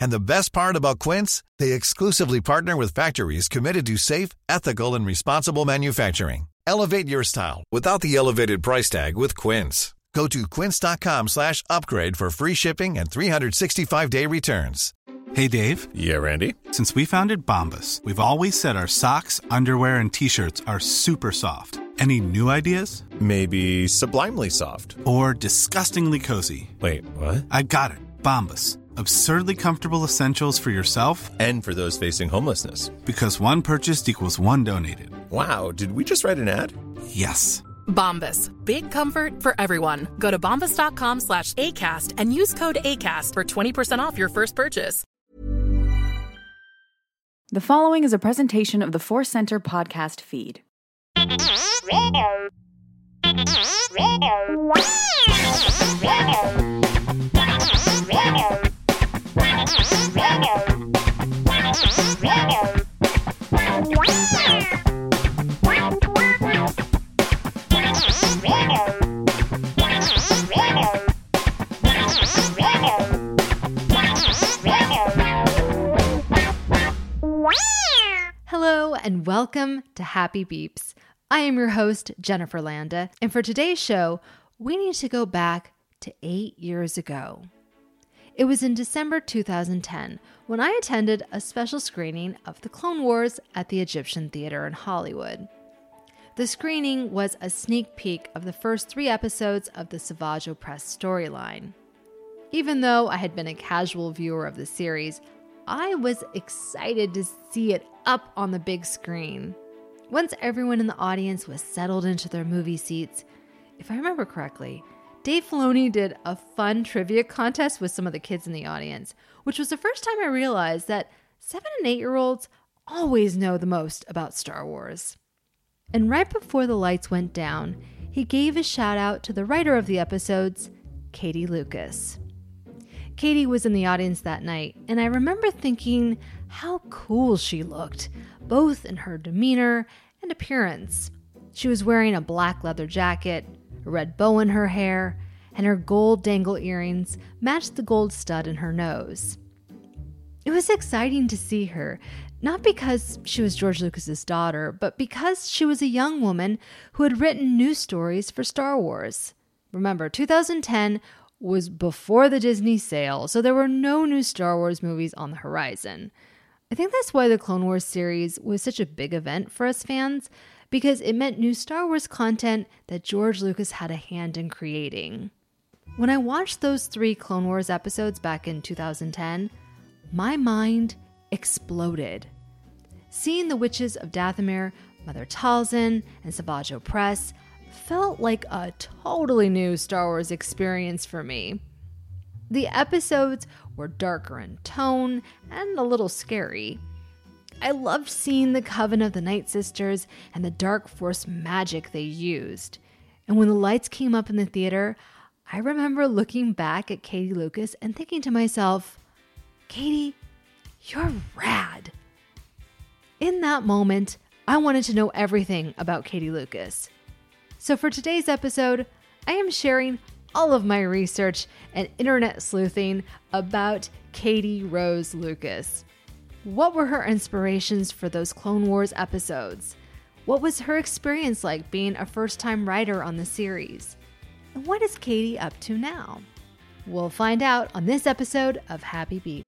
And the best part about Quince, they exclusively partner with factories committed to safe, ethical, and responsible manufacturing. Elevate your style without the elevated price tag with Quince. Go to quince.com slash upgrade for free shipping and 365-day returns. Hey, Dave. Yeah, Randy. Since we founded Bombas, we've always said our socks, underwear, and T-shirts are super soft. Any new ideas? Maybe sublimely soft. Or disgustingly cozy. Wait, what? I got it. Bombas absurdly comfortable essentials for yourself and for those facing homelessness. Because one purchased equals one donated. Wow, did we just write an ad? Yes. Bombas. Big comfort for everyone. Go to bombas.com slash ACAST and use code ACAST for 20% off your first purchase. The following is a presentation of the Force Center podcast feed. To Happy Beeps. I am your host, Jennifer Landa, and for today's show, we need to go back to eight years ago. It was in December 2010 when I attended a special screening of The Clone Wars at the Egyptian Theater in Hollywood. The screening was a sneak peek of the first three episodes of the Savage Opress storyline. Even though I had been a casual viewer of the series, I was excited to see it up on the big screen. Once everyone in the audience was settled into their movie seats, if I remember correctly, Dave Filoni did a fun trivia contest with some of the kids in the audience, which was the first time I realized that seven and eight year olds always know the most about Star Wars. And right before the lights went down, he gave a shout out to the writer of the episodes, Katie Lucas. Katie was in the audience that night, and I remember thinking how cool she looked, both in her demeanor and appearance. She was wearing a black leather jacket, a red bow in her hair, and her gold dangle earrings matched the gold stud in her nose. It was exciting to see her, not because she was George Lucas's daughter, but because she was a young woman who had written new stories for Star Wars. Remember, 2010 was before the Disney sale, so there were no new Star Wars movies on the horizon. I think that's why the Clone Wars series was such a big event for us fans, because it meant new Star Wars content that George Lucas had a hand in creating. When I watched those three Clone Wars episodes back in 2010, my mind exploded. Seeing the witches of Dathomir, Mother Talzin, and Savage Opress felt like a totally new Star Wars experience for me. The episodes were darker in tone and a little scary. I loved seeing the Coven of the Night Sisters and the Dark Force magic they used. And when the lights came up in the theater, I remember looking back at Katie Lucas and thinking to myself, Katie, you're rad. In that moment, I wanted to know everything about Katie Lucas. So for today's episode, I am sharing all of my research and internet sleuthing about Katie Rose Lucas. What were her inspirations for those Clone Wars episodes? What was her experience like being a first time writer on the series? And what is Katie up to now? We'll find out on this episode of Happy Beep.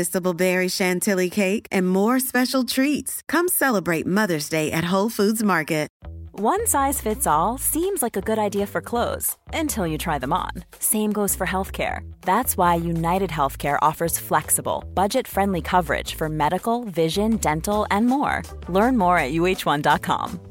berry chantilly cake, and more special treats. Come celebrate Mother's Day at Whole Foods Market. One size fits all seems like a good idea for clothes until you try them on. Same goes for healthcare. That's why United Healthcare offers flexible, budget friendly coverage for medical, vision, dental, and more. Learn more at uh1.com.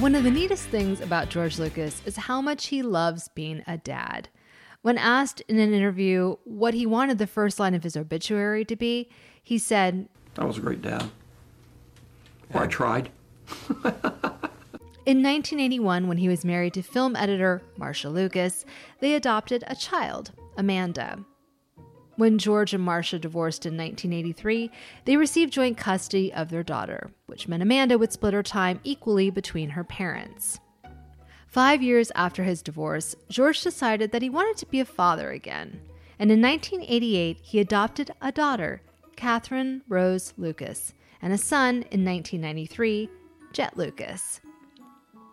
One of the neatest things about George Lucas is how much he loves being a dad. When asked in an interview what he wanted the first line of his obituary to be, he said, I was a great dad. Or I tried. In 1981, when he was married to film editor Marcia Lucas, they adopted a child, Amanda. When George and Marcia divorced in 1983, they received joint custody of their daughter, which meant Amanda would split her time equally between her parents. Five years after his divorce, George decided that he wanted to be a father again, and in 1988 he adopted a daughter, Catherine Rose Lucas, and a son in 1993, Jet Lucas.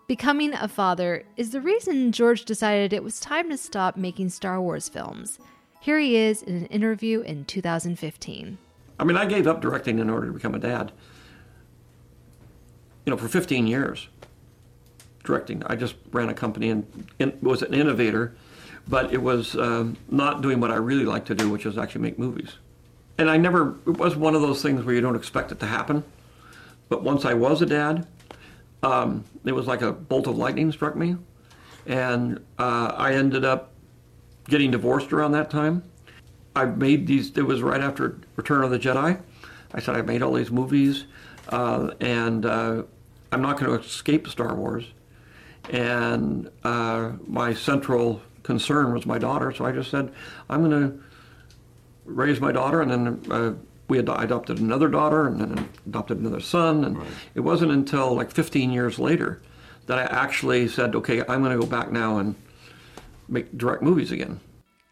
Becoming a father is the reason George decided it was time to stop making Star Wars films. Here he is in an interview in 2015. I mean, I gave up directing in order to become a dad. You know, for 15 years, directing. I just ran a company and, was an innovator, but it was um, not doing what I really like to do, which is actually make movies. And I never, it was one of those things where you don't expect it to happen. But once I was a dad, um, it was like a bolt of lightning struck me. And uh, I ended up getting divorced around that time. I made these, it was right after Return of the Jedi. I said, I made all these movies, uh, and uh, I'm not going to escape Star Wars. And uh, my central concern was my daughter, so I just said, I'm going to raise my daughter, and then uh, we ad- adopted another daughter, and then adopted another son. And right. it wasn't until like 15 years later that I actually said, okay, I'm going to go back now and make direct movies again.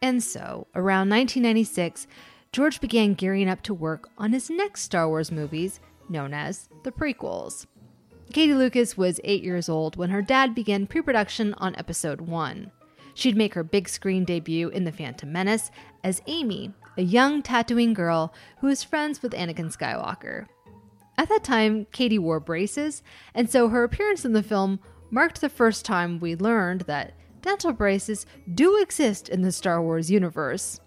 And so, around 1996, George began gearing up to work on his next Star Wars movies, known as the prequels. Katie Lucas was eight years old when her dad began pre production on episode one. She'd make her big screen debut in The Phantom Menace as Amy, a young Tatooine girl who was friends with Anakin Skywalker. At that time, Katie wore braces, and so her appearance in the film marked the first time we learned that dental braces do exist in the Star Wars universe.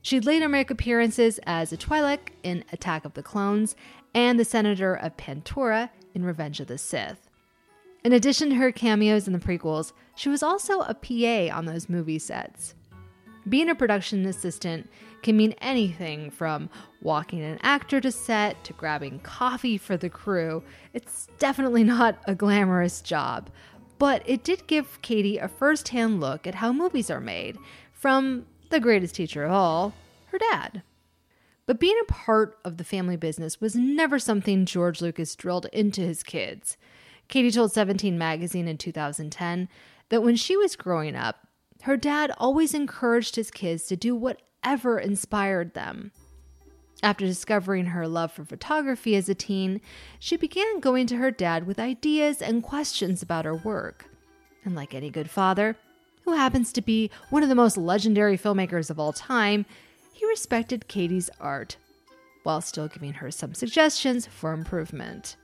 She'd later make appearances as a Twi'lek in Attack of the Clones and the Senator of Pantora in Revenge of the Sith. In addition to her cameos in the prequels, she was also a PA on those movie sets. Being a production assistant can mean anything from walking an actor to set to grabbing coffee for the crew. It's definitely not a glamorous job, but it did give Katie a first hand look at how movies are made from the greatest teacher of all, her dad. But being a part of the family business was never something George Lucas drilled into his kids. Katie told 17 Magazine in 2010 that when she was growing up, her dad always encouraged his kids to do whatever inspired them. After discovering her love for photography as a teen, she began going to her dad with ideas and questions about her work. And like any good father, who happens to be one of the most legendary filmmakers of all time, he respected Katie's art while still giving her some suggestions for improvement.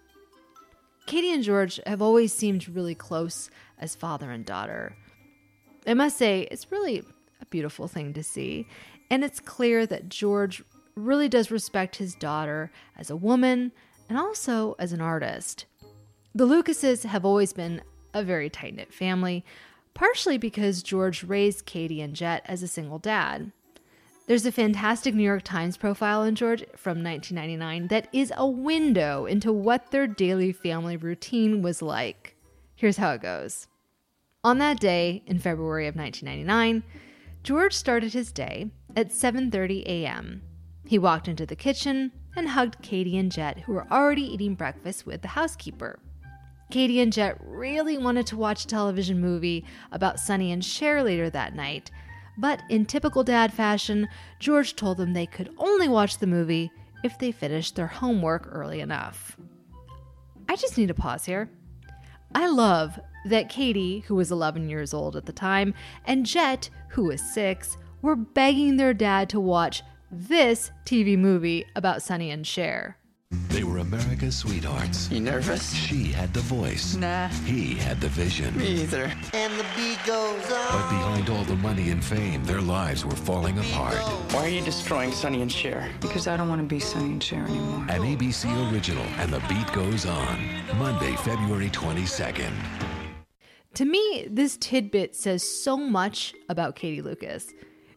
Katie and George have always seemed really close as father and daughter. I must say, it's really a beautiful thing to see, and it's clear that George really does respect his daughter as a woman and also as an artist. The Lucases have always been a very tight knit family, partially because George raised Katie and Jet as a single dad. There's a fantastic New York Times profile on George from 1999 that is a window into what their daily family routine was like. Here's how it goes. On that day in February of 1999, George started his day at 7:30 a.m. He walked into the kitchen and hugged Katie and Jet, who were already eating breakfast with the housekeeper. Katie and Jet really wanted to watch a television movie about Sonny and Cher later that night, but in typical dad fashion, George told them they could only watch the movie if they finished their homework early enough. I just need to pause here. I love that Katie, who was 11 years old at the time, and Jet, who was 6, were begging their dad to watch this TV movie about Sonny and Cher. They were America's sweethearts. You nervous? She had the voice. Nah. He had the vision. Me either. And the beat goes on. But behind all the money and fame, their lives were falling apart. Why are you destroying Sonny and Cher? Because I don't want to be Sonny and Cher anymore. An ABC original, and the beat goes on. Monday, February 22nd. To me, this tidbit says so much about Katie Lucas.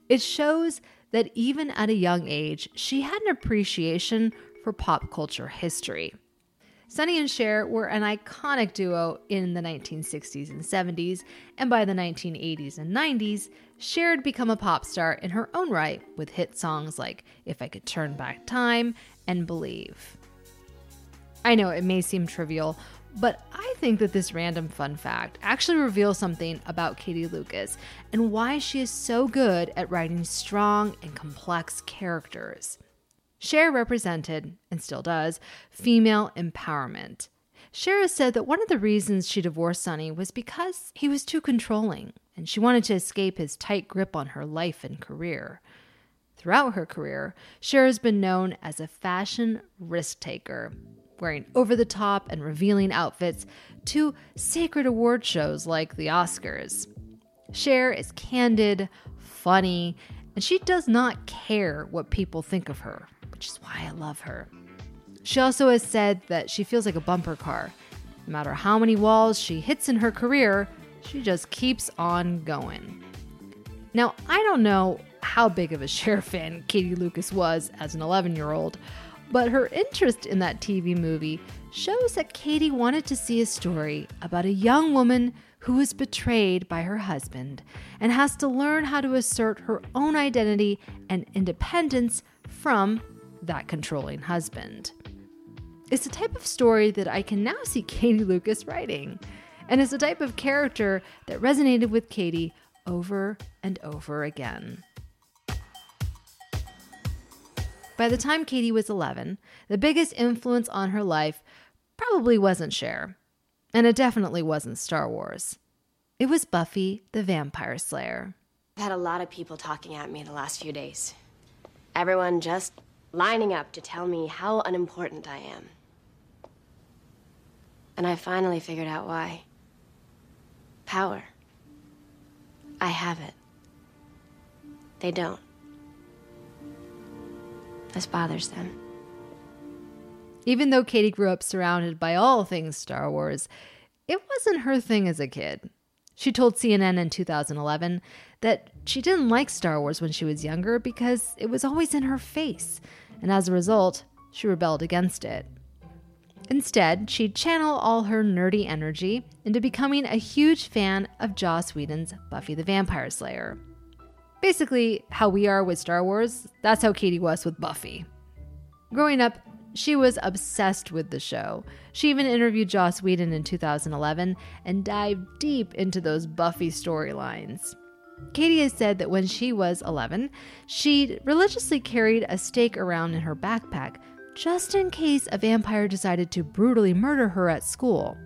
It shows that even at a young age, she had an appreciation for pop culture history. Sonny and Cher were an iconic duo in the 1960s and 70s, and by the 1980s and 90s, Cher had become a pop star in her own right with hit songs like If I Could Turn Back Time and Believe. I know it may seem trivial, but I think that this random fun fact actually reveals something about Katie Lucas and why she is so good at writing strong and complex characters. Cher represented, and still does, female empowerment. Shara said that one of the reasons she divorced Sonny was because he was too controlling, and she wanted to escape his tight grip on her life and career. Throughout her career, Shara's been known as a fashion risk taker, wearing over the top and revealing outfits to sacred award shows like the Oscars. Cher is candid, funny, and she does not care what people think of her, which is why I love her. She also has said that she feels like a bumper car. No matter how many walls she hits in her career, she just keeps on going. Now, I don't know how big of a Cher fan Katie Lucas was as an 11 year old, but her interest in that TV movie shows that Katie wanted to see a story about a young woman who was betrayed by her husband and has to learn how to assert her own identity and independence from that controlling husband. It's the type of story that I can now see Katie Lucas writing, and it's the type of character that resonated with Katie over and over again. By the time Katie was 11, the biggest influence on her life probably wasn't Cher, and it definitely wasn't Star Wars. It was Buffy the Vampire Slayer. I've had a lot of people talking at me the last few days. Everyone just lining up to tell me how unimportant I am. And I finally figured out why. Power. I have it. They don't. This bothers them. Even though Katie grew up surrounded by all things Star Wars, it wasn't her thing as a kid. She told CNN in 2011 that she didn't like Star Wars when she was younger because it was always in her face, and as a result, she rebelled against it. Instead, she'd channel all her nerdy energy into becoming a huge fan of Joss Whedon's Buffy the Vampire Slayer. Basically, how we are with Star Wars, that's how Katie was with Buffy. Growing up, she was obsessed with the show. She even interviewed Joss Whedon in 2011 and dived deep into those Buffy storylines. Katie has said that when she was 11, she religiously carried a stake around in her backpack just in case a vampire decided to brutally murder her at school.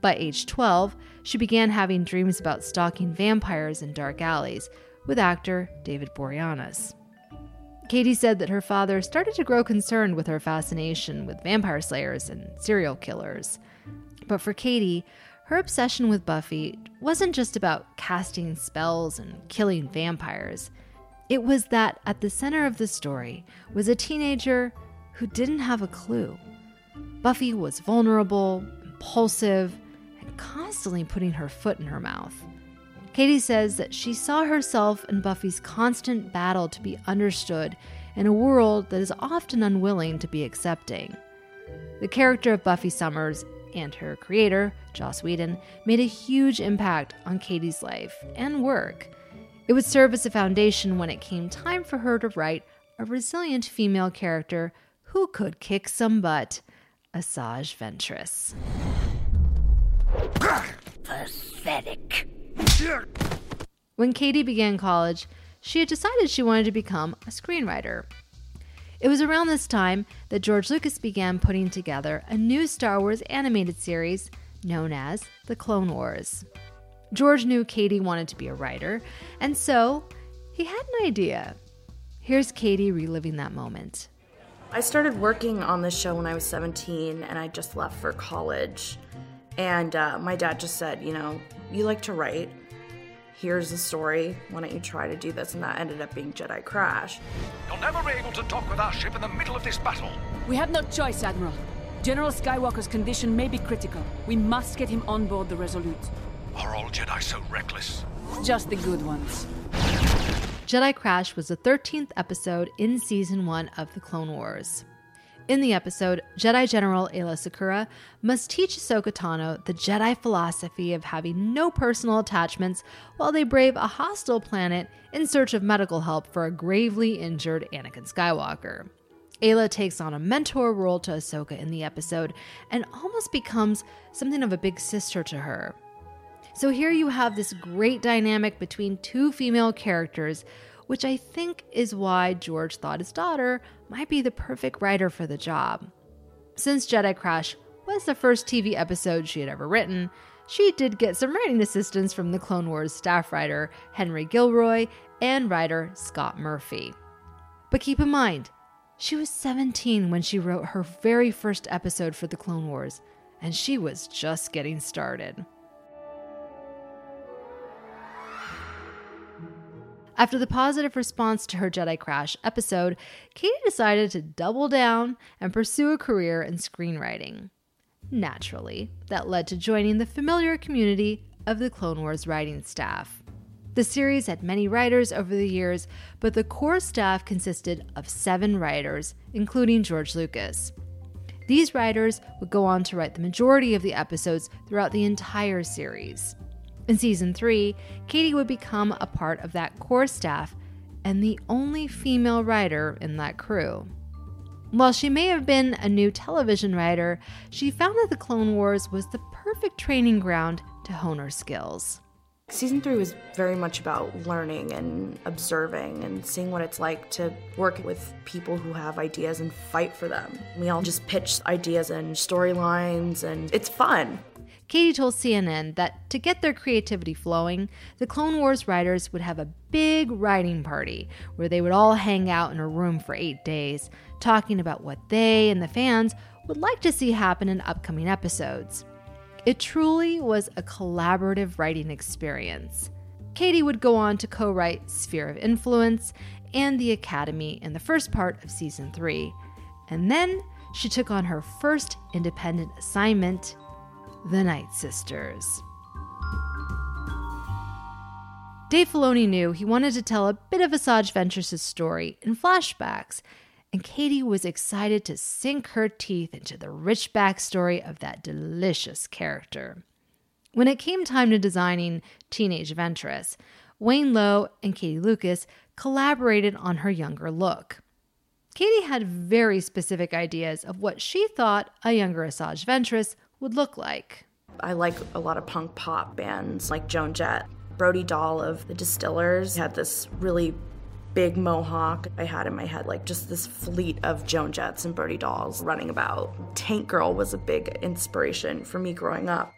By age 12, she began having dreams about stalking vampires in dark alleys with actor David Boreanaz. Katie said that her father started to grow concerned with her fascination with vampire slayers and serial killers. But for Katie, her obsession with Buffy wasn't just about casting spells and killing vampires. It was that at the center of the story was a teenager who didn't have a clue. Buffy was vulnerable, impulsive, and constantly putting her foot in her mouth. Katie says that she saw herself in Buffy's constant battle to be understood in a world that is often unwilling to be accepting. The character of Buffy Summers and her creator, Joss Whedon, made a huge impact on Katie's life and work. It would serve as a foundation when it came time for her to write a resilient female character who could kick some butt Asajj Ventress. Pathetic. When Katie began college, she had decided she wanted to become a screenwriter. It was around this time that George Lucas began putting together a new Star Wars animated series known as The Clone Wars. George knew Katie wanted to be a writer, and so he had an idea. Here's Katie reliving that moment. I started working on this show when I was 17 and I just left for college. And uh, my dad just said, you know, you like to write. Here's the story. Why don't you try to do this? And that ended up being Jedi Crash. You'll never be able to dock with our ship in the middle of this battle. We have no choice, Admiral. General Skywalker's condition may be critical. We must get him on board the Resolute. Are all Jedi so reckless? Just the good ones. Jedi Crash was the 13th episode in season 1 of The Clone Wars. In the episode, Jedi General Aayla Secura must teach Ahsoka Tano the Jedi philosophy of having no personal attachments while they brave a hostile planet in search of medical help for a gravely injured Anakin Skywalker. Aayla takes on a mentor role to Ahsoka in the episode and almost becomes something of a big sister to her. So here you have this great dynamic between two female characters, which I think is why George thought his daughter might be the perfect writer for the job. Since Jedi Crash was the first TV episode she had ever written, she did get some writing assistance from the Clone Wars staff writer Henry Gilroy and writer Scott Murphy. But keep in mind, she was 17 when she wrote her very first episode for the Clone Wars, and she was just getting started. After the positive response to her Jedi Crash episode, Katie decided to double down and pursue a career in screenwriting. Naturally, that led to joining the familiar community of the Clone Wars writing staff. The series had many writers over the years, but the core staff consisted of seven writers, including George Lucas. These writers would go on to write the majority of the episodes throughout the entire series. In season three, Katie would become a part of that core staff and the only female writer in that crew. While she may have been a new television writer, she found that the Clone Wars was the perfect training ground to hone her skills. Season three was very much about learning and observing and seeing what it's like to work with people who have ideas and fight for them. We all just pitch ideas and storylines, and it's fun. Katie told CNN that to get their creativity flowing, the Clone Wars writers would have a big writing party where they would all hang out in a room for eight days, talking about what they and the fans would like to see happen in upcoming episodes. It truly was a collaborative writing experience. Katie would go on to co write Sphere of Influence and The Academy in the first part of season three, and then she took on her first independent assignment the Night Sisters. Dave Filoni knew he wanted to tell a bit of Asajj Ventress' story in flashbacks, and Katie was excited to sink her teeth into the rich backstory of that delicious character. When it came time to designing Teenage Ventress, Wayne Lo and Katie Lucas collaborated on her younger look. Katie had very specific ideas of what she thought a younger Asajj Ventress would look like. I like a lot of punk pop bands like Joan Jett. Brody Dalle of the Distillers had this really big mohawk. I had in my head like just this fleet of Joan Jetts and Brody Dalles running about. Tank Girl was a big inspiration for me growing up.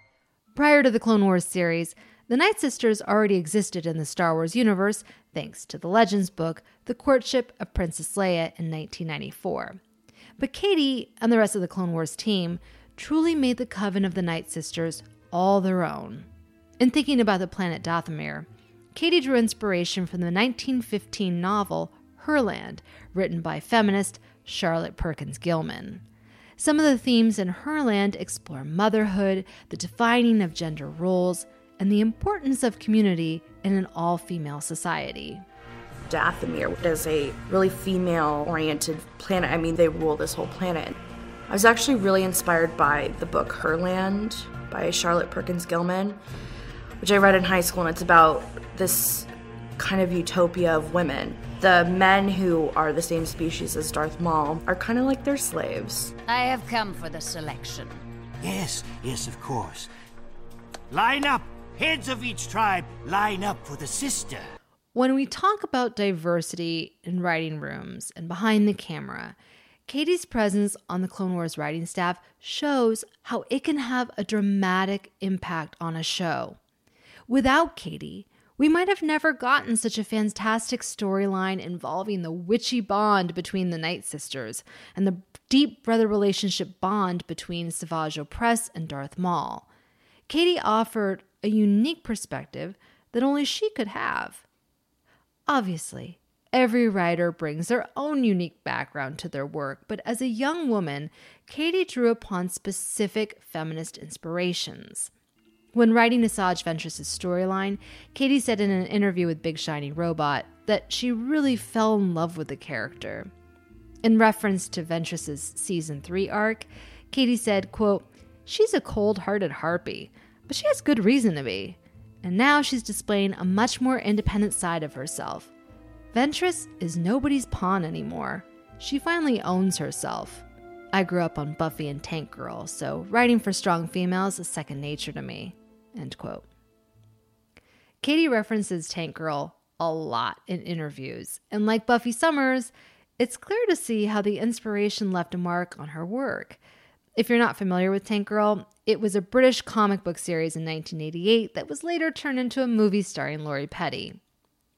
Prior to the Clone Wars series, the Night Sisters already existed in the Star Wars universe thanks to the Legends book, The Courtship of Princess Leia in 1994. But Katie and the rest of the Clone Wars team truly made the Coven of the Night Sisters all their own. In thinking about the planet Dathomir, Katie drew inspiration from the 1915 novel Herland, written by feminist Charlotte Perkins Gilman. Some of the themes in Herland explore motherhood, the defining of gender roles, and the importance of community in an all female society. Dathomir is a really female oriented planet. I mean, they rule this whole planet. I was actually really inspired by the book Herland by Charlotte Perkins Gilman, which I read in high school, and it's about this kind of utopia of women. The men who are the same species as Darth Maul are kind of like their slaves. I have come for the selection. Yes, yes, of course. Line up! Heads of each tribe, line up for the sister. When we talk about diversity in writing rooms and behind the camera, Katie's presence on the Clone Wars writing staff shows how it can have a dramatic impact on a show. Without Katie, we might have never gotten such a fantastic storyline involving the witchy bond between the Night Sisters and the deep brother relationship bond between Savage Opress and Darth Maul. Katie offered a unique perspective that only she could have. Obviously, Every writer brings their own unique background to their work, but as a young woman, Katie drew upon specific feminist inspirations. When writing Asajj Ventress' storyline, Katie said in an interview with Big Shiny Robot that she really fell in love with the character. In reference to Ventress' season 3 arc, Katie said, quote, She's a cold-hearted harpy, but she has good reason to be. And now she's displaying a much more independent side of herself, Ventress is nobody's pawn anymore. She finally owns herself. I grew up on Buffy and Tank Girl, so writing for strong females is second nature to me. End quote. Katie references Tank Girl a lot in interviews, and like Buffy Summers, it's clear to see how the inspiration left a mark on her work. If you're not familiar with Tank Girl, it was a British comic book series in 1988 that was later turned into a movie starring Lori Petty.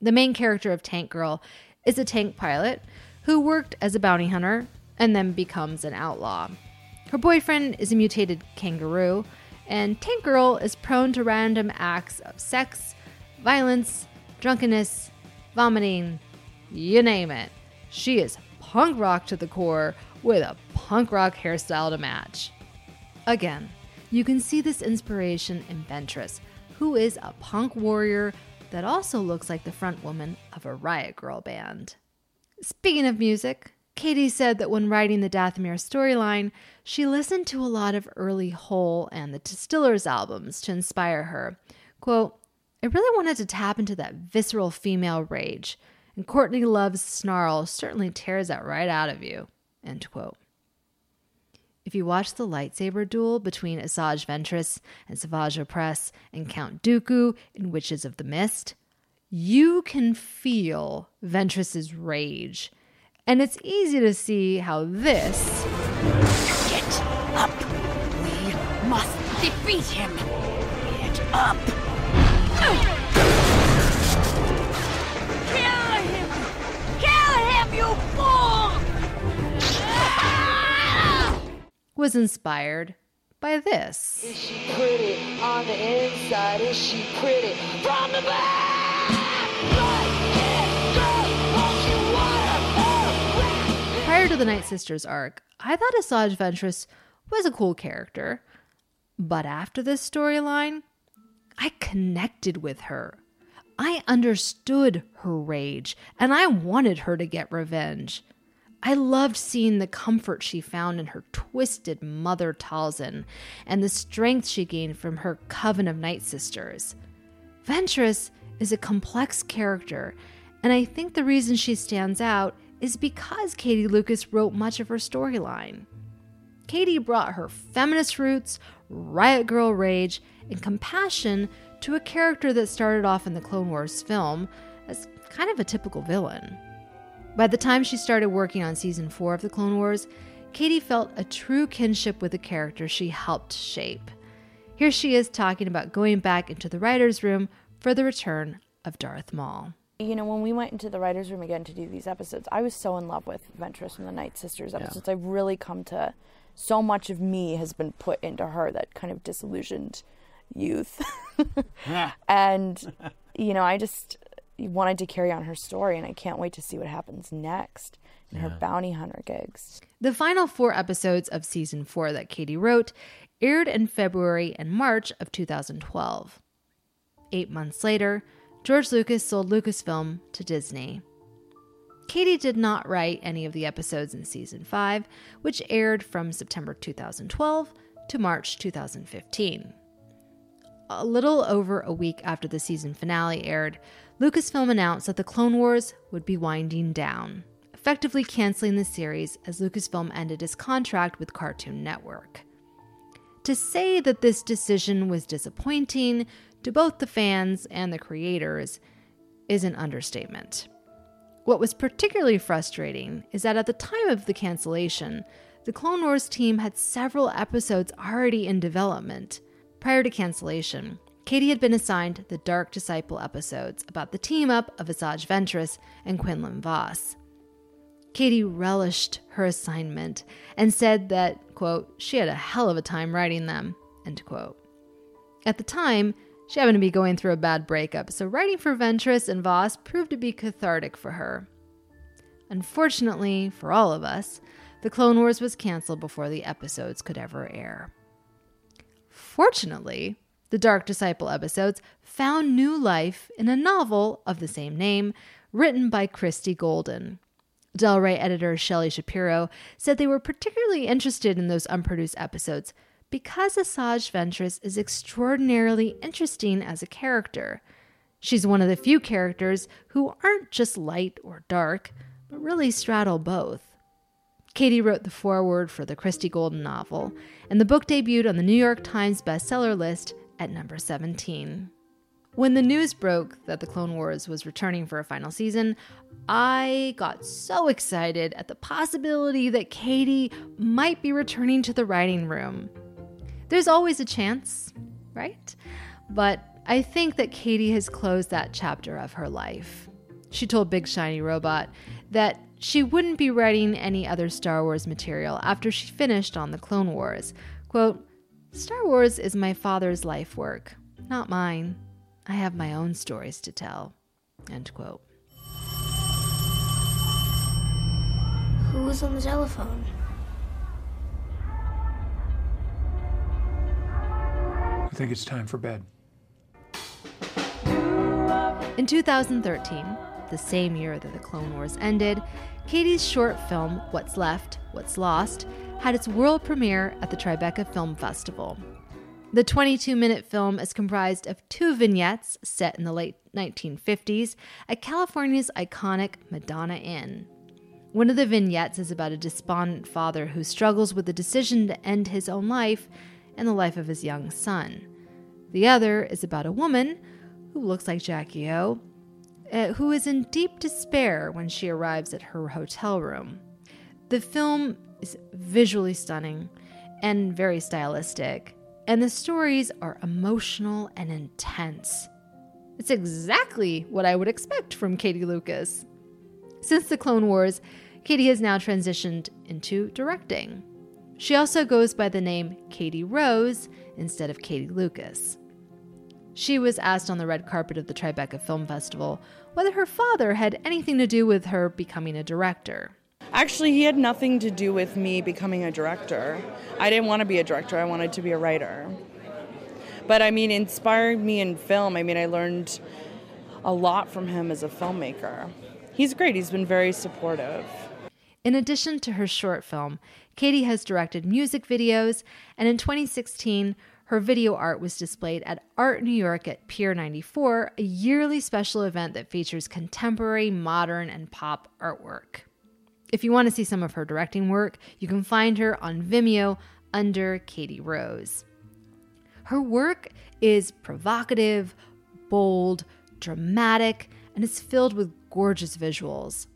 The main character of Tank Girl is a tank pilot who worked as a bounty hunter and then becomes an outlaw. Her boyfriend is a mutated kangaroo, and Tank Girl is prone to random acts of sex, violence, drunkenness, vomiting, you name it. She is punk rock to the core with a punk rock hairstyle to match. Again, you can see this inspiration in Ventress, who is a punk warrior that also looks like the front woman of a Riot Girl band. Speaking of music, Katie said that when writing the Dathomir storyline, she listened to a lot of early Hole and the Distillers albums to inspire her. Quote, I really wanted to tap into that visceral female rage, and Courtney Love's snarl certainly tears that right out of you. End quote. If you watch the lightsaber duel between Asajj Ventress and Savage Opress and Count Dooku in Witches of the Mist, you can feel Ventress's rage. And it's easy to see how this Get up! We must defeat him! Get up! Was inspired by this. Is she pretty on the inside? Is she pretty from the Prior to the Night Sisters arc, I thought Asajj Ventress was a cool character. But after this storyline, I connected with her. I understood her rage, and I wanted her to get revenge. I loved seeing the comfort she found in her twisted mother Talzin and the strength she gained from her coven of Night Sisters. Ventress is a complex character, and I think the reason she stands out is because Katie Lucas wrote much of her storyline. Katie brought her feminist roots, riot girl rage, and compassion to a character that started off in the Clone Wars film as kind of a typical villain. By the time she started working on season 4 of The Clone Wars, Katie felt a true kinship with the character she helped shape. Here she is talking about going back into the writer's room for the return of Darth Maul. You know, when we went into the writer's room again to do these episodes, I was so in love with Ventress from the Night Sisters episodes. I've really come to, so much of me has been put into her, that kind of disillusioned youth. and, you know, I just wanted to carry on her story, and I can't wait to see what happens next in her bounty hunter gigs. The final four episodes of season four that Katie wrote aired in February and March of 2012. Eight months later, George Lucas sold Lucasfilm to Disney. Katie did not write any of the episodes in season 5, which aired from September 2012 to March 2015. A little over a week after the season finale aired, Lucasfilm announced that the Clone Wars would be winding down, effectively canceling the series as Lucasfilm ended its contract with Cartoon Network. To say that this decision was disappointing to both the fans and the creators is an understatement. What was particularly frustrating is that at the time of the cancellation, the Clone Wars team had several episodes already in development. Prior to cancellation, Katie had been assigned the Dark Disciple episodes about the team up of Asajj Ventress and Quinlan Vos. Katie relished her assignment and said that, quote, she had a hell of a time writing them, end quote. At the time, she happened to be going through a bad breakup, so writing for Ventress and Vos proved to be cathartic for her. Unfortunately, for all of us, The Clone Wars was canceled before the episodes could ever air. Fortunately, the Dark Disciple episodes found new life in a novel of the same name written by Christie Golden. Del Rey editor Shelley Shapiro said they were particularly interested in those unproduced episodes because Asajj Ventress is extraordinarily interesting as a character. She's one of the few characters who aren't just light or dark, but really straddle both. Katie wrote the foreword for the Christie Golden novel, and the book debuted on the New York Times bestseller list at number 17. When the news broke that The Clone Wars was returning for a final season, I got so excited at the possibility that Katie might be returning to the writing room. There's always a chance, right? But I think that Katie has closed that chapter of her life. She told Big Shiny Robot that she wouldn't be writing any other Star Wars material after she finished on the Clone Wars. Quote, Star Wars is my father's life work, not mine. I have my own stories to tell. End quote. Who was on the telephone? I think it's time for bed. In 2013, the same year that the Clone Wars ended, Katie's short film, What's Left, What's Lost, had its world premiere at the Tribeca Film Festival. The 22 minute film is comprised of two vignettes set in the late 1950s at California's iconic Madonna Inn. One of the vignettes is about a despondent father who struggles with the decision to end his own life and the life of his young son. The other is about a woman who looks like Jackie O, uh, who is in deep despair when she arrives at her hotel room. The film is visually stunning and very stylistic and the stories are emotional and intense. It's exactly what I would expect from Katie Lucas. Since the Clone Wars, Katie has now transitioned into directing. She also goes by the name Katie Rose instead of Katie Lucas. She was asked on the red carpet of the Tribeca Film Festival whether her father had anything to do with her becoming a director. Actually, he had nothing to do with me becoming a director. I didn't want to be a director, I wanted to be a writer. But I mean, inspired me in film. I mean, I learned a lot from him as a filmmaker. He's great, he's been very supportive. In addition to her short film, Katie has directed music videos, and in 2016, her video art was displayed at Art New York at Pier 94, a yearly special event that features contemporary, modern, and pop artwork. If you want to see some of her directing work, you can find her on Vimeo under Katie Rose. Her work is provocative, bold, dramatic, and is filled with gorgeous visuals.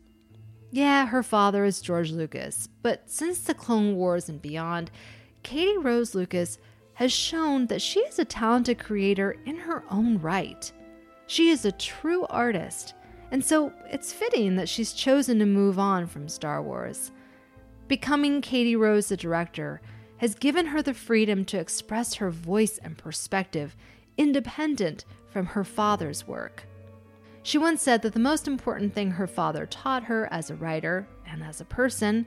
Yeah, her father is George Lucas, but since the Clone Wars and beyond, Katie Rose Lucas has shown that she is a talented creator in her own right. She is a true artist and so it's fitting that she's chosen to move on from Star Wars. Becoming Katie Rose the director has given her the freedom to express her voice and perspective independent from her father's work. She once said that the most important thing her father taught her as a writer and as a person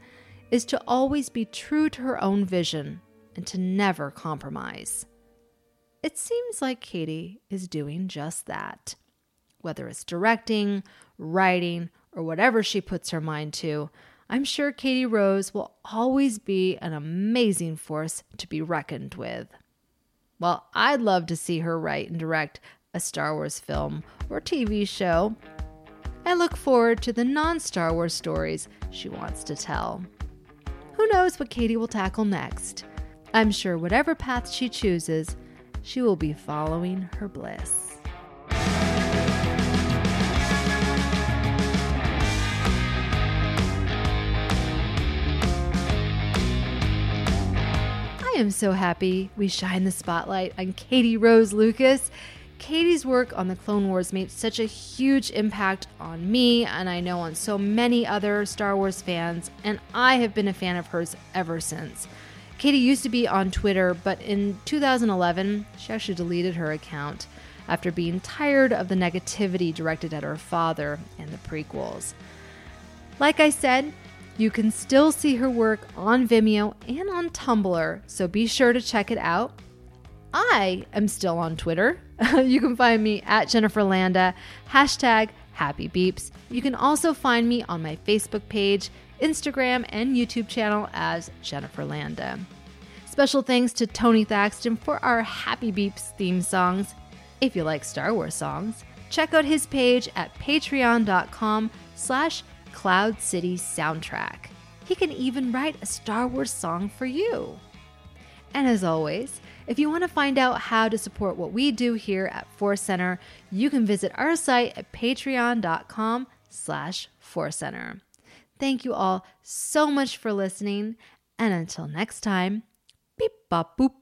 is to always be true to her own vision and to never compromise. It seems like Katie is doing just that whether it's directing, writing, or whatever she puts her mind to, I'm sure Katie Rose will always be an amazing force to be reckoned with. Well, I'd love to see her write and direct a Star Wars film or TV show. I look forward to the non Star Wars stories she wants to tell. Who knows what Katie will tackle next? I'm sure whatever path she chooses, she will be following her bliss. I am so happy we shine the spotlight on Katie Rose Lucas. Katie's work on the Clone Wars made such a huge impact on me, and I know on so many other Star Wars fans, and I have been a fan of hers ever since. Katie used to be on Twitter, but in 2011, she actually deleted her account after being tired of the negativity directed at her father and the prequels. Like I said, you can still see her work on Vimeo and on Tumblr, so be sure to check it out. I am still on Twitter. you can find me at Jennifer Landa, hashtag Happy Beeps. You can also find me on my Facebook page, Instagram, and YouTube channel as Jennifer Landa. Special thanks to Tony Thaxton for our Happy Beeps theme songs. If you like Star Wars songs, check out his page at patreon.com slash Cloud City soundtrack. He can even write a Star Wars song for you. And as always, if you want to find out how to support what we do here at Force Center, you can visit our site at patreon.com slash Force Center. Thank you all so much for listening, and until next time, beep bop boop.